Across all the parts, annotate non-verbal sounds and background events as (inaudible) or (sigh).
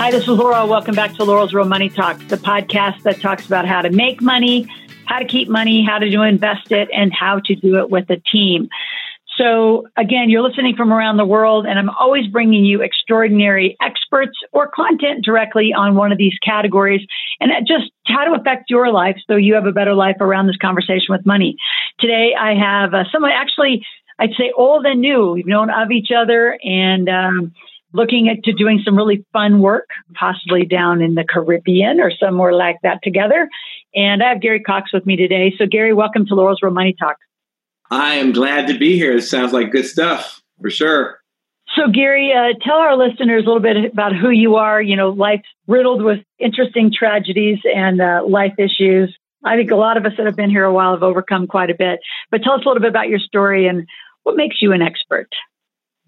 Hi, this is Loral. Welcome back to Loral's Real Money Talk, the podcast that talks about how to make money, how to keep money, how to do invest it, and how to do it with a team. So, again, you're listening from around the world, and I'm always bringing you extraordinary experts or content directly on one of these categories and just how to affect your life so you have a better life around this conversation with money. Today, I have uh, someone actually, I'd say old and new. We've known of each other, and um, looking at to doing some really fun work, possibly down in the Caribbean or somewhere like that together. And I have Gary Coxe with me today. So, Gary, welcome to Loral's Real Money Talk. I am glad to be here. It sounds like good stuff for sure. So, Gary, uh, tell our listeners a little bit about who you are. You know, life's riddled with interesting tragedies and uh, life issues. I think a lot of us that have been here a while have overcome quite a bit. But tell us a little bit about your story and what makes you an expert.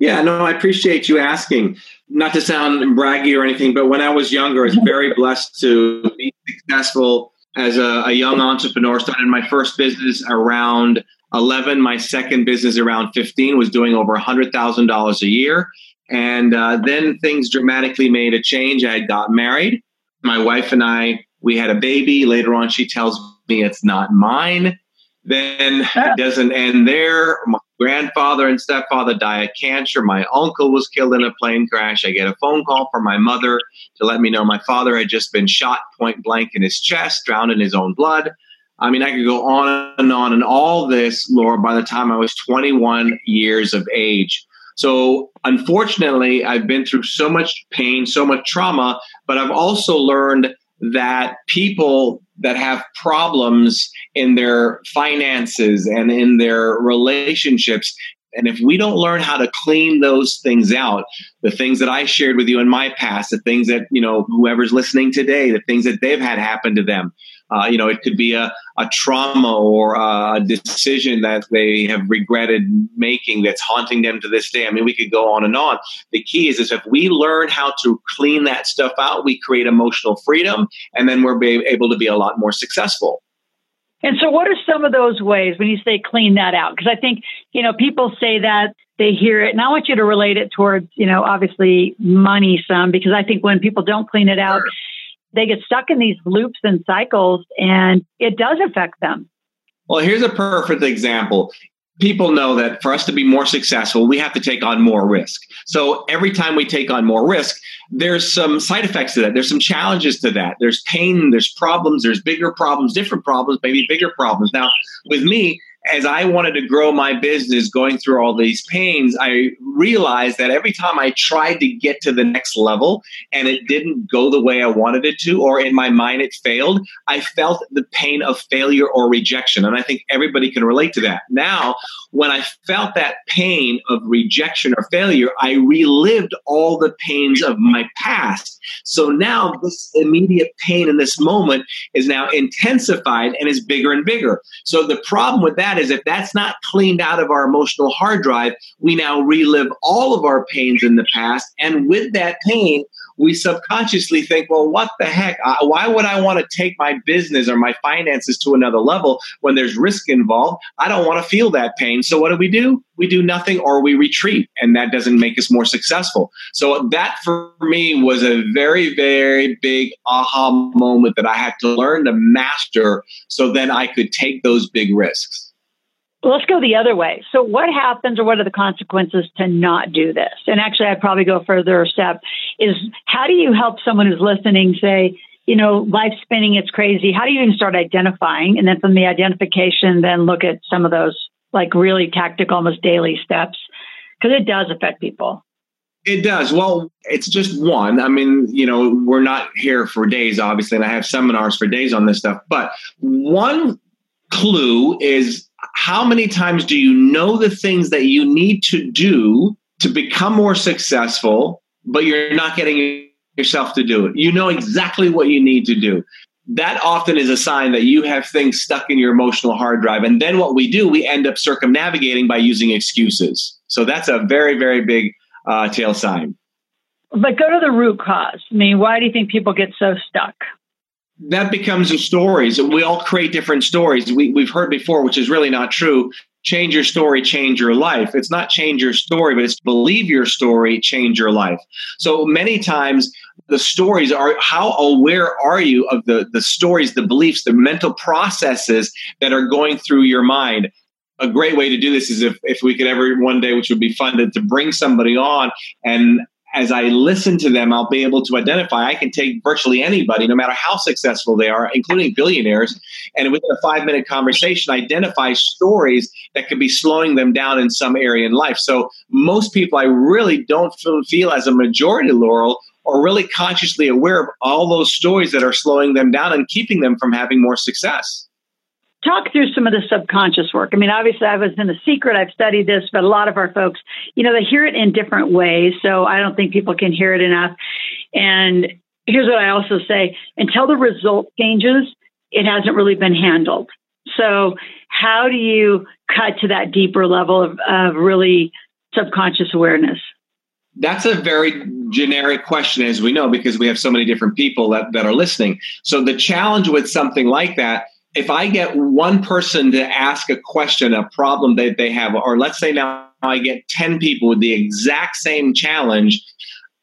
Yeah, no, I appreciate you asking. Not to sound braggy or anything, but when I was younger, I was very blessed to be successful as a, a young entrepreneur. Started my first business around 11. My second business around 15 was doing over $100,000 a year. And uh, then things dramatically made a change. I got married. My wife and I, we had a baby. Later on, she tells me it's not mine. Then it doesn't end there. My grandfather and stepfather die of cancer. My uncle was killed in a plane crash. I get a phone call from my mother to let me know my father had just been shot point blank in his chest, drowned in his own blood. I mean, I could go on and on. And all this, Laura, by the time I was 21 years of age. So, unfortunately, I've been through so much pain, so much trauma, but I've also learned that people that have problems in their finances and in their relationships. And if we don't learn how to clean those things out, the things that I shared with you in my past, the things that, you know, whoever's listening today, the things that they've had happen to them, uh, you know, it could be a, a trauma or a decision that they have regretted making that's haunting them to this day. I mean, we could go on and on. The key is, is if we learn how to clean that stuff out, we create emotional freedom, and then we're able to be a lot more successful. And so, what are some of those ways when you say clean that out? Because I think, you know, people say that they hear it, and I want you to relate it towards, you know, obviously money some, because I think when people don't clean it out, sure. They get stuck in these loops and cycles, and it does affect them. Well, here's a perfect example people know that for us to be more successful, we have to take on more risk. So every time we take on more risk, there's some side effects to that. There's some challenges to that. There's pain, there's problems, there's bigger problems, different problems, maybe bigger problems. Now, with me, as I wanted to grow my business going through all these pains, I realized that every time I tried to get to the next level and it didn't go the way I wanted it to, or in my mind it failed, I felt the pain of failure or rejection. And I think everybody can relate to that. Now, when I felt that pain of rejection or failure, I relived all the pains of my past. So now this immediate pain in this moment is now intensified and is bigger and bigger. So the problem with that that is if that's not cleaned out of our emotional hard drive, we now relive all of our pains in the past. And with that pain, we subconsciously think, well, what the heck? Why would I want to take my business or my finances to another level when there's risk involved? I don't want to feel that pain. So what do we do? We do nothing or we retreat, and that doesn't make us more successful. So that for me was a very, very big aha moment that I had to learn to master so then I could take those big risks. Let's go the other way. So, what happens or what are the consequences to not do this? And actually, I'd probably go further a step is how do you help someone who's listening say, you know, life's spinning, it's crazy. How do you even start identifying? And then from the identification, then look at some of those like really tactical, almost daily steps because it does affect people. It does. Well, it's just one. I mean, you know, we're not here for days, obviously, and I have seminars for days on this stuff. But one clue is how many times do you know the things that you need to do to become more successful, but you're not getting yourself to do it? You know exactly what you need to do. that often is a sign that you have things stuck in your emotional hard drive. And then what we do, we end up circumnavigating by using excuses. So that's a very, very big uh, tail sign. But go to the root cause. I mean, why do you think people get so stuck? That becomes the stories. We all create different stories. We, we've heard before, which is really not true. Change your story, change your life. It's not change your story, but it's believe your story, change your life. So many times the stories are how aware are you of the, the stories, the beliefs, the mental processes that are going through your mind? a great way to do this is if, if we could ever one day, which would be fun, to, to bring somebody on and as I listen to them, I'll be able to identify. I can take virtually anybody, no matter how successful they are, including billionaires, and within a five minute conversation, identify stories that could be slowing them down in some area in life. So, most people I really don't feel, as a majority, Loral, are really consciously aware of all those stories that are slowing them down and keeping them from having more success talk through some of the subconscious work. I mean, obviously, I was in the secret. I've studied this, but a lot of our folks, you know, they hear it in different ways. So I don't think people can hear it enough. And here's what I also say until the result changes, it hasn't really been handled. So, how do you cut to that deeper level of, of really subconscious awareness? That's a very generic question, as we know, because we have so many different people that, that are listening. So, the challenge with something like that if I get one person to ask a question, a problem that they have, or let's say now I get 10 people with the exact same challenge,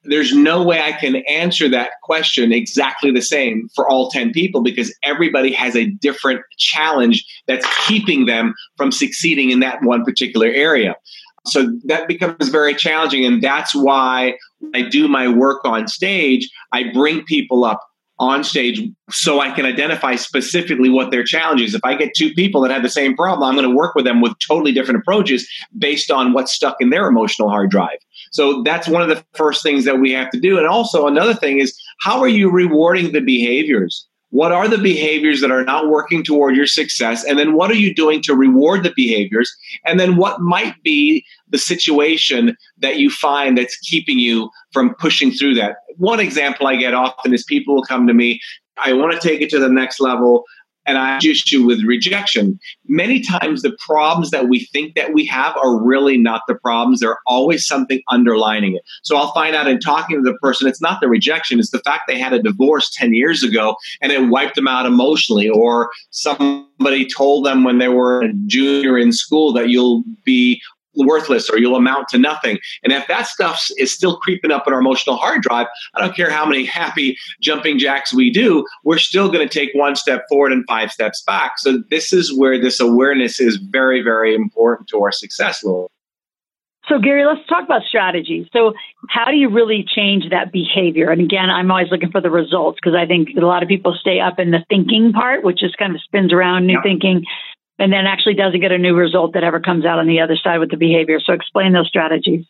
there's no way I can answer that question exactly the same for all 10 people because everybody has a different challenge that's keeping them from succeeding in that one particular area. So that becomes very challenging. And that's why I do my work on stage. I bring people up on stage so I can identify specifically what their challenge is. If I get two people that have the same problem, I'm going to work with them with totally different approaches based on what's stuck in their emotional hard drive. So that's one of the first things that we have to do. And also another thing is how are you rewarding the behaviors? What are the behaviors that are not working toward your success? And then what are you doing to reward the behaviors? And then what might be the situation that you find that's keeping you from pushing through that? One example I get often is people will come to me, I want to take it to the next level and I issue with rejection. Many times the problems that we think that we have are really not the problems. There's always something underlining it. So I'll find out in talking to the person, it's not the rejection, it's the fact they had a divorce 10 years ago and it wiped them out emotionally, or somebody told them when they were a junior in school that you'll be worthless or you'll amount to nothing. And if that stuff is still creeping up in our emotional hard drive, I don't care how many happy jumping jacks we do, we're still going to take one step forward and five steps back. So this is where this awareness is very, very important to our success, Lord. So, Gary, let's talk about strategy. So, how do you really change that behavior? And again, I'm always looking for the results because I think a lot of people stay up in the thinking part, which just kind of spins around new yeah. thinking and then actually doesn't get a new result that ever comes out on the other side with the behavior. So explain those strategies.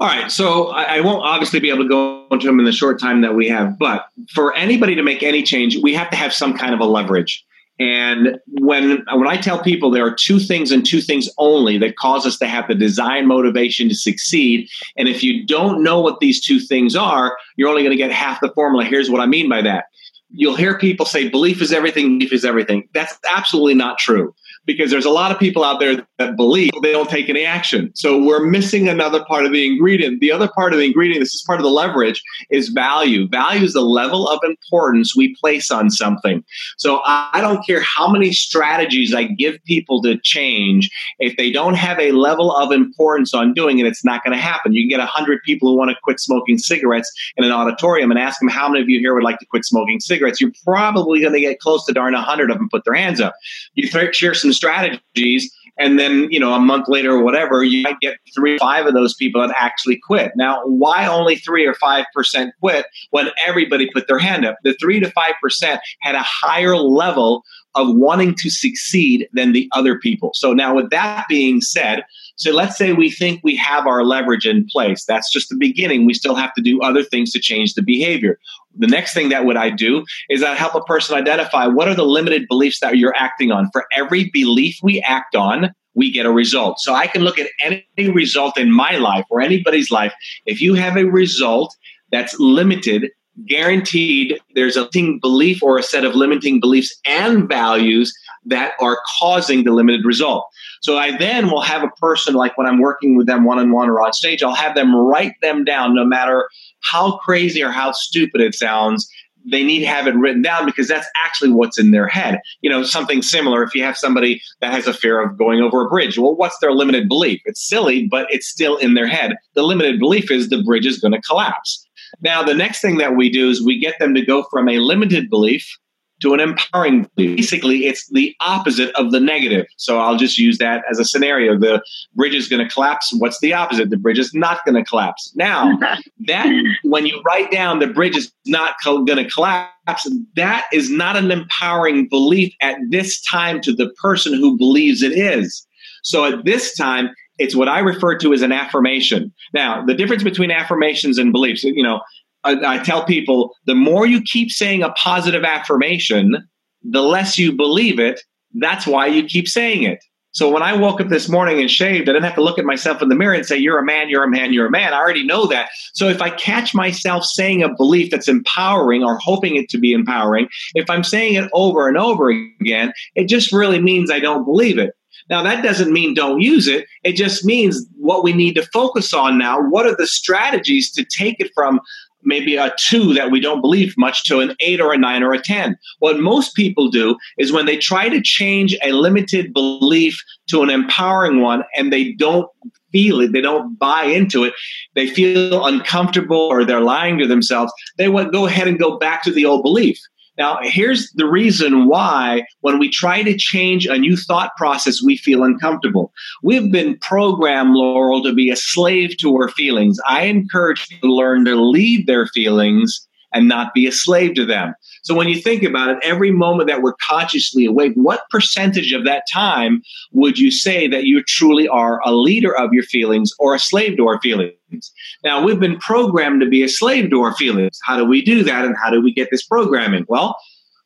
All right. So I, won't obviously be able to go into them in the short time that we have, but for anybody to make any change, we have to have some kind of a leverage. And when when I tell people there are two things and two things only that cause us to have the design motivation to succeed, and if you don't know what these two things are, you're only going to get half the formula. Here's what I mean by that. You'll hear people say belief is everything, belief is everything. That's absolutely not true because there's a lot of people out there that believe they don't take any action. So we're missing another part of the ingredient. The other part of the ingredient, this is part of the leverage, is value. Value is the level of importance we place on something. So I don't care how many strategies I give people to change. If they don't have a level of importance on doing it, it's not going to happen. You can get 100 people who want to quit smoking cigarettes in an auditorium and ask them how many of you here would like to quit smoking cigarettes. You're probably going to get close to darn 100 of them put their hands up. You share some strategies and then you know a month later or whatever you might get three five of those people that actually quit. Now why only three or five percent quit when everybody put their hand up? The three to five percent had a higher level of wanting to succeed than the other people. So now with that being said so let's say we think we have our leverage in place. That's just the beginning. We still have to do other things to change the behavior. The next thing that would I do is I help a person identify what are the limited beliefs that you're acting on. For every belief we act on, we get a result. So I can look at any result in my life or anybody's life. If you have a result that's limited guaranteed there's a limiting belief or a set of limiting beliefs and values that are causing the limited result. So I then will have a person, like when I'm working with them one on one or on stage, I'll have them write them down no matter how crazy or how stupid it sounds. They need to have it written down because that's actually what's in their head. You know, something similar if you have somebody that has a fear of going over a bridge. Well, what's their limited belief? It's silly, but it's still in their head. The limited belief is the bridge is going to collapse. Now, the next thing that we do is we get them to go from a limited belief to an empowering belief. Basically, it's the opposite of the negative. So I'll just use that as a scenario. The bridge is going to collapse. What's the opposite? The bridge is not going to collapse. Now, (laughs) that when you write down the bridge is not co- going to collapse, that is not an empowering belief at this time to the person who believes it is. So at this time, it's what I refer to as an affirmation. Now, the difference between affirmations and beliefs, you know, I, I tell people the more you keep saying a positive affirmation, the less you believe it. That's why you keep saying it. So when I woke up this morning and shaved, I didn't have to look at myself in the mirror and say, You're a man, you're a man, you're a man. I already know that. So if I catch myself saying a belief that's empowering or hoping it to be empowering, if I'm saying it over and over again, it just really means I don't believe it. Now, that doesn't mean don't use it. It just means what we need to focus on now. What are the strategies to take it from maybe a two that we don't believe much to an eight or a nine or a 10. What most people do is when they try to change a limited belief to an empowering one and they don't feel it, they don't buy into it, they feel uncomfortable or they're lying to themselves, they go ahead and go back to the old belief. Now, here's the reason why when we try to change a new thought process, we feel uncomfortable. We've been programmed, Loral, to be a slave to our feelings. I encourage people to learn to lead their feelings and not be a slave to them. So when you think about it, every moment that we're consciously awake, what percentage of that time would you say that you truly are a leader of your feelings or a slave to our feelings? Now, we've been programmed to be a slave to our feelings. How do we do that and how do we get this programming? Well,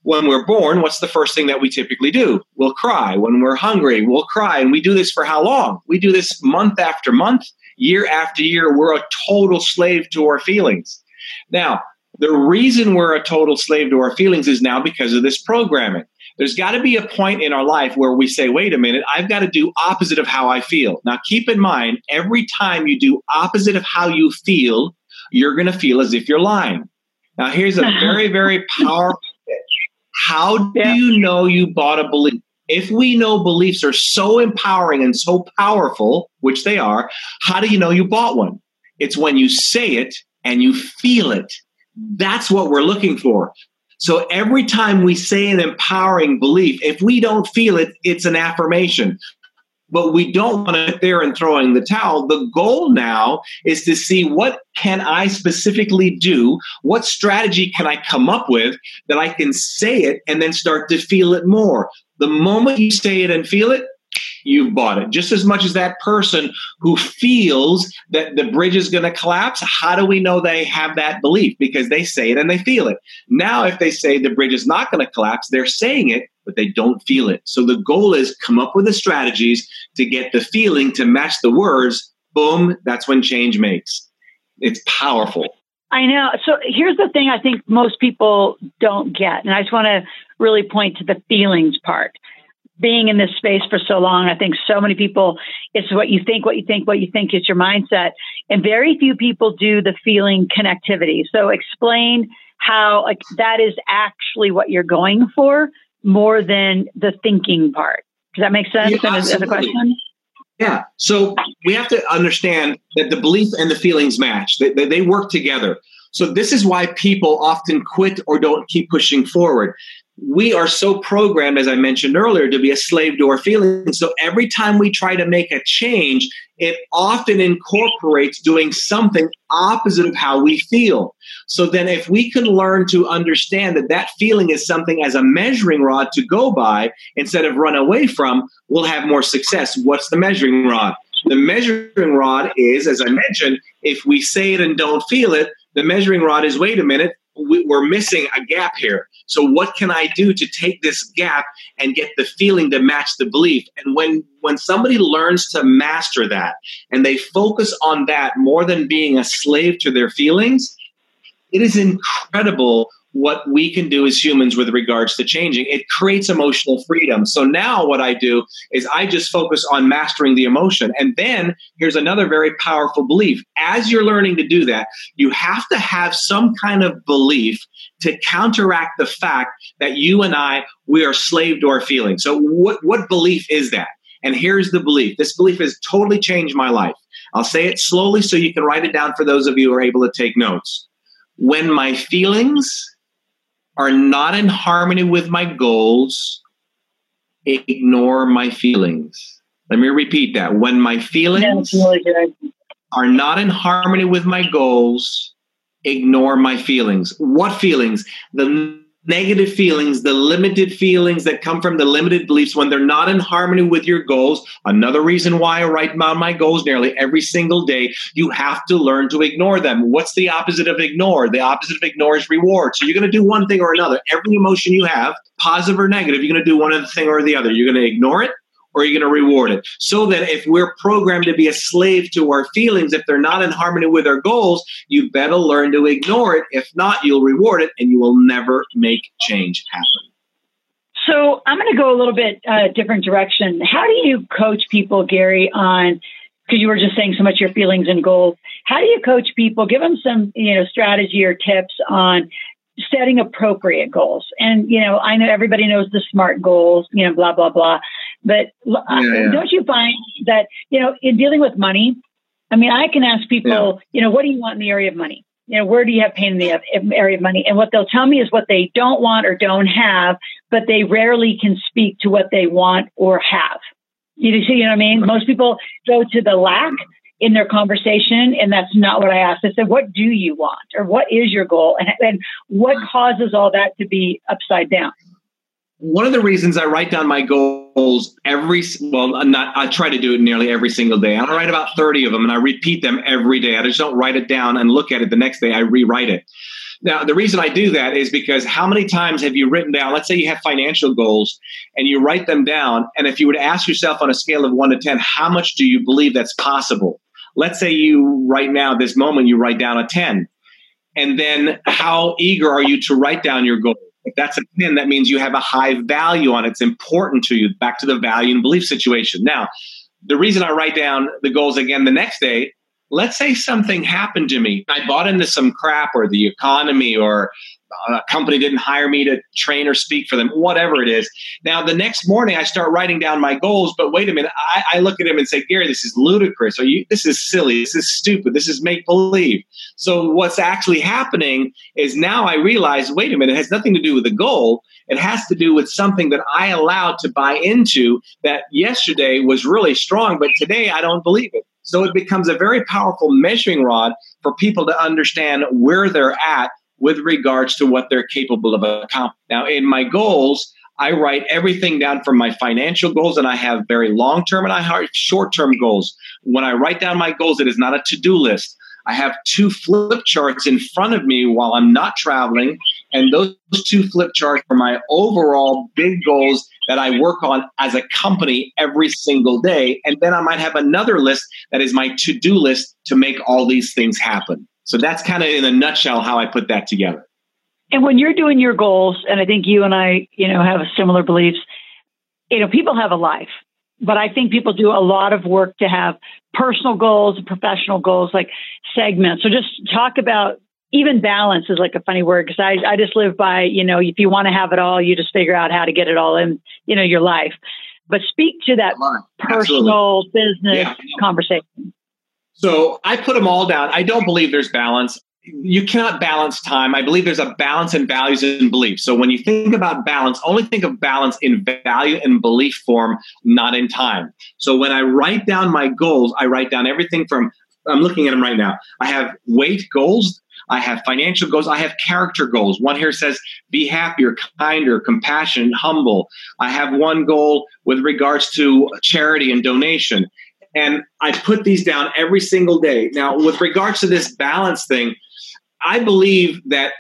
when we're born, what's the first thing that we typically do? We'll cry. When we're hungry, we'll cry. And we do this for how long? We do this month after month, year after year. We're a total slave to our feelings. Now, the reason we're a total slave to our feelings is now because of this programming. There's got to be a point in our life where we say, wait a minute, I've got to do opposite of how I feel. Now, keep in mind, every time you do opposite of how you feel, you're going to feel as if you're lying. Now, here's a (laughs) very, very powerful How do yeah. you know you bought a belief? If we know beliefs are so empowering and so powerful, which they are, how do you know you bought one? It's when you say it and you feel it. That's what we're looking for. So every time we say an empowering belief, if we don't feel it, it's an affirmation. But we don't want to sit there and throwing the towel. The goal now is to see what can I specifically do? What strategy can I come up with that I can say it and then start to feel it more? The moment you say it and feel it, you've bought it. Just as much as that person who feels that the bridge is going to collapse, how do we know they have that belief? Because they say it and they feel it. Now, if they say the bridge is not going to collapse, they're saying it, but they don't feel it. So the goal is come up with the strategies to get the feeling to match the words. Boom, that's when change makes. It's powerful. I know. So here's the thing I think most people don't get. And I just want to really point to the feelings part being in this space for so long, I think so many people, it's what you think, what you think, what you think is your mindset. And very few people do the feeling connectivity. So explain how like that is actually what you're going for more than the thinking part. Does that make sense yeah, as, as a question? Yeah. So we have to understand that the belief and the feelings match. They, they, they work together. So this is why people often quit or don't keep pushing forward we are so programmed, as I mentioned earlier, to be a slave to our feelings. So every time we try to make a change, it often incorporates doing something opposite of how we feel. So then, if we can learn to understand that that feeling is something as a measuring rod to go by instead of run away from, we'll have more success. What's the measuring rod? The measuring rod is, as I mentioned, if we say it and don't feel it, the measuring rod is wait a minute, we're missing a gap here. So what can I do to take this gap and get the feeling to match the belief? And when when somebody learns to master that and they focus on that more than being a slave to their feelings, it is incredible what we can do as humans with regards to changing. It creates emotional freedom. So now what I do is I just focus on mastering the emotion. And then here's another very powerful belief. As you're learning to do that, you have to have some kind of belief to counteract the fact that you and I, we are slave to our feelings. So what, what belief is that? And here's the belief. This belief has totally changed my life. I'll say it slowly so you can write it down for those of you who are able to take notes. When my feelings are not in harmony with my goals, ignore my feelings. Let me repeat that. When my feelings really are not in harmony with my goals, ignore my feelings. What feelings? The negative feelings, the limited feelings that come from the limited beliefs when they're not in harmony with your goals. Another reason why I write down my goals nearly every single day, you have to learn to ignore them. What's the opposite of ignore? The opposite of ignore is reward. So you're going to do one thing or another. Every emotion you have, positive or negative, you're going to do one of the thing or the other. You're going to ignore it or are you going to reward it? So that if we're programmed to be a slave to our feelings, if they're not in harmony with our goals, you better learn to ignore it. If not, you'll reward it and you will never make change happen. So I'm going to go a little bit uh, different direction. How do you coach people, Gary, on because you were just saying so much your feelings and goals. How do you coach people? Give them some, you know, strategy or tips on setting appropriate goals. And you know, I know everybody knows the SMART goals, you know, blah blah blah. But uh, yeah, yeah. don't you find that, you know, in dealing with money, I mean, I can ask people, yeah. you know, what do you want in the area of money? You know, where do you have pain in the area of money? And what they'll tell me is what they don't want or don't have, but they rarely can speak to what they want or have. You see, you know what I mean? Most people go to the lack in their conversation, and that's not what I asked. I said, "What do you want, or what is your goal, and, and what causes all that to be upside down?" one of the reasons I write down my goals every well, I'm not I try to do it nearly every single day. I write about 30 of them and I repeat them every day. I just don't write it down and look at it the next day. I rewrite it. Now, the reason I do that is because how many times have you written down, let's say you have financial goals and you write them down, and if you were to ask yourself on a scale of one to 10, how much do you believe that's possible? Let's say you, right now, this moment, you write down a 10. And then how eager are you to write down your goal? If that's a 10, that means you have a high value on it. It's important to you. Back to the value and belief situation. Now, the reason I write down the goals again the next day, let's say something happened to me. I bought into some crap or the economy or a company didn't hire me to train or speak for them, whatever it is. Now, the next morning, I start writing down my goals. But wait a minute, I, I look at him and say, Gary, this is ludicrous. Are you? This is silly. This is stupid. This is make believe. So what's actually happening is now I realize, wait a minute, it has nothing to do with the goal. It has to do with something that I allowed to buy into that yesterday was really strong, but today I don't believe it. So it becomes a very powerful measuring rod for people to understand where they're at with regards to what they're capable of accomplishing. Now, in my goals, I write everything down from my financial goals, and I have very long term and I have short term goals. When I write down my goals, it is not a to do list. I have two flip charts in front of me while I'm not traveling, and those two flip charts are my overall big goals that I work on as a company every single day. And then I might have another list that is my to do list to make all these things happen. So that's kind of in a nutshell how I put that together. And when you're doing your goals, and I think you and I, you know, have similar beliefs, you know, people have a life, but I think people do a lot of work to have personal goals and professional goals, like segments. So just talk about even balance is like a funny word because I, I just live by, you know, if you want to have it all, you just figure out how to get it all in, you know, your life. But speak to that personal Absolutely. business yeah. conversation. So I put them all down. I don't believe there's balance. You cannot balance time. I believe there's a balance in values and beliefs. So when you think about balance, only think of balance in value and belief form, not in time. So when I write down my goals, I write down everything from, I'm looking at them right now. I have weight goals. I have financial goals. I have character goals. One here says be happier, kinder, compassionate, humble. I have one goal with regards to charity and donation. And I put these down every single day. Now, with regards to this balance thing, I believe that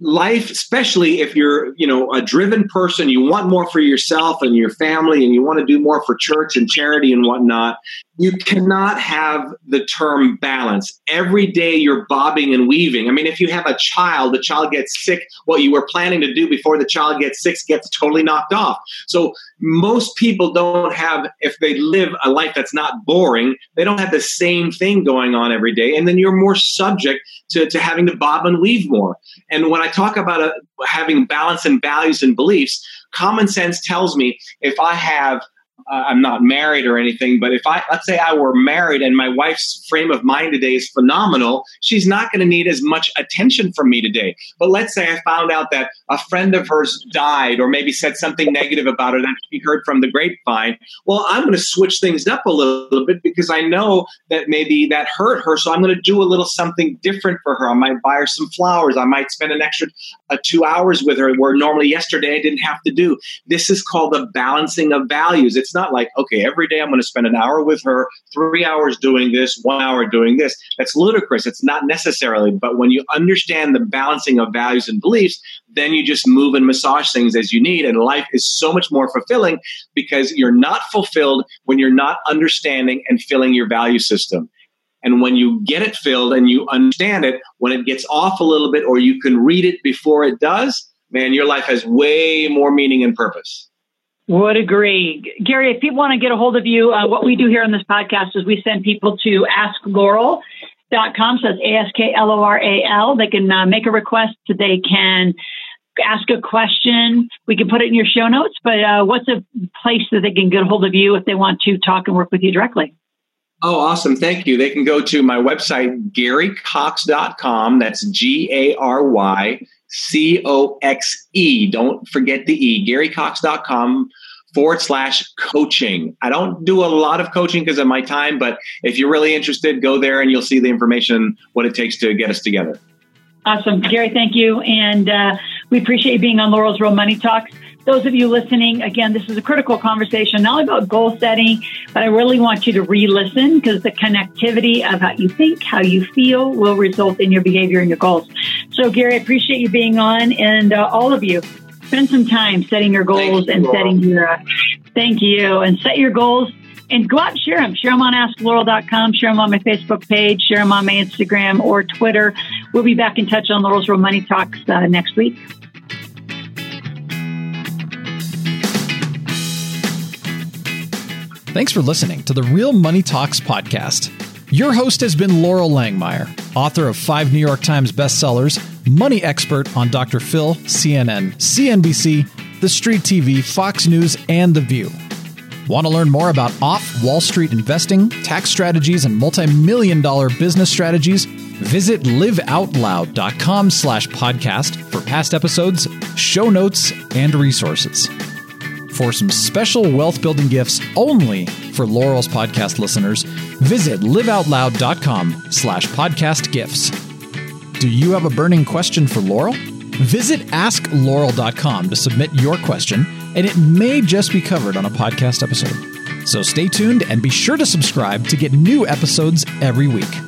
life especially if you're you know a driven person you want more for yourself and your family and you want to do more for church and charity and whatnot you cannot have the term balance. Every day you're bobbing and weaving. I mean, if you have a child, the child gets sick, what you were planning to do before the child gets sick gets totally knocked off. So most people don't have, if they live a life that's not boring, they don't have the same thing going on every day. And then you're more subject to, to having to bob and weave more. And when I talk about uh, having balance and values and beliefs, common sense tells me if I have I'm not married or anything, but if I, let's say I were married and my wife's frame of mind today is phenomenal, she's not going to need as much attention from me today. But let's say I found out that a friend of hers died or maybe said something negative about her that she heard from the grapevine. Well, I'm going to switch things up a little bit because I know that maybe that hurt her. So I'm going to do a little something different for her. I might buy her some flowers. I might spend an extra uh, two hours with her where normally yesterday I didn't have to do. This is called the balancing of values. It's not like, okay, every day I'm going to spend an hour with her, three hours doing this, one hour doing this. That's ludicrous. It's not necessarily. But when you understand the balancing of values and beliefs, then you just move and massage things as you need. And life is so much more fulfilling because you're not fulfilled when you're not understanding and filling your value system. And when you get it filled and you understand it, when it gets off a little bit or you can read it before it does, man, your life has way more meaning and purpose. Would agree. Gary, if people want to get a hold of you, uh, what we do here on this podcast is we send people to askloral.com. So it's A-S-K-L-O-R-A-L. They can uh, make a request. They can ask a question. We can put it in your show notes, but uh, what's a place that they can get a hold of you if they want to talk and work with you directly? Oh, awesome. Thank you. They can go to my website, garycoxe.com. That's G A R Y C O X E. Don't forget the E, garycoxe.com forward slash coaching. I don't do a lot of coaching because of my time, but if you're really interested, go there and you'll see the information, what it takes to get us together. Awesome. Gary, thank you. And uh, we appreciate you being on Loral's Real Money Talks. Those of you listening, again, this is a critical conversation, not about goal setting, but I really want you to re listen because the connectivity of how you think, how you feel will result in your behavior and your goals. So, Gary, I appreciate you being on and uh, all of you. Spend some time setting your goals you, and Loral. setting your, uh, thank you, and set your goals and go out and share them. Share them on AskLoral.com, share them on my Facebook page, share them on my Instagram or Twitter. We'll be back in touch on Loral's Real Money Talks uh, next week. Thanks for listening to the Real Money Talks podcast. Your host has been Loral Langemeier, author of five New York Times bestsellers, money expert on Dr. Phil, CNN, CNBC, The Street TV, Fox News, and The View. Want to learn more about off Wall Street investing, tax strategies, and multi-million dollar business strategies? Visit liveoutloud.com slash podcast for past episodes, show notes, and resources. For some special wealth building gifts only for Laurel's podcast listeners, visit liveoutloud.com slash podcast gifts. Do you have a burning question for Loral? Visit askloral.com to submit your question and it may just be covered on a podcast episode. So stay tuned and be sure to subscribe to get new episodes every week.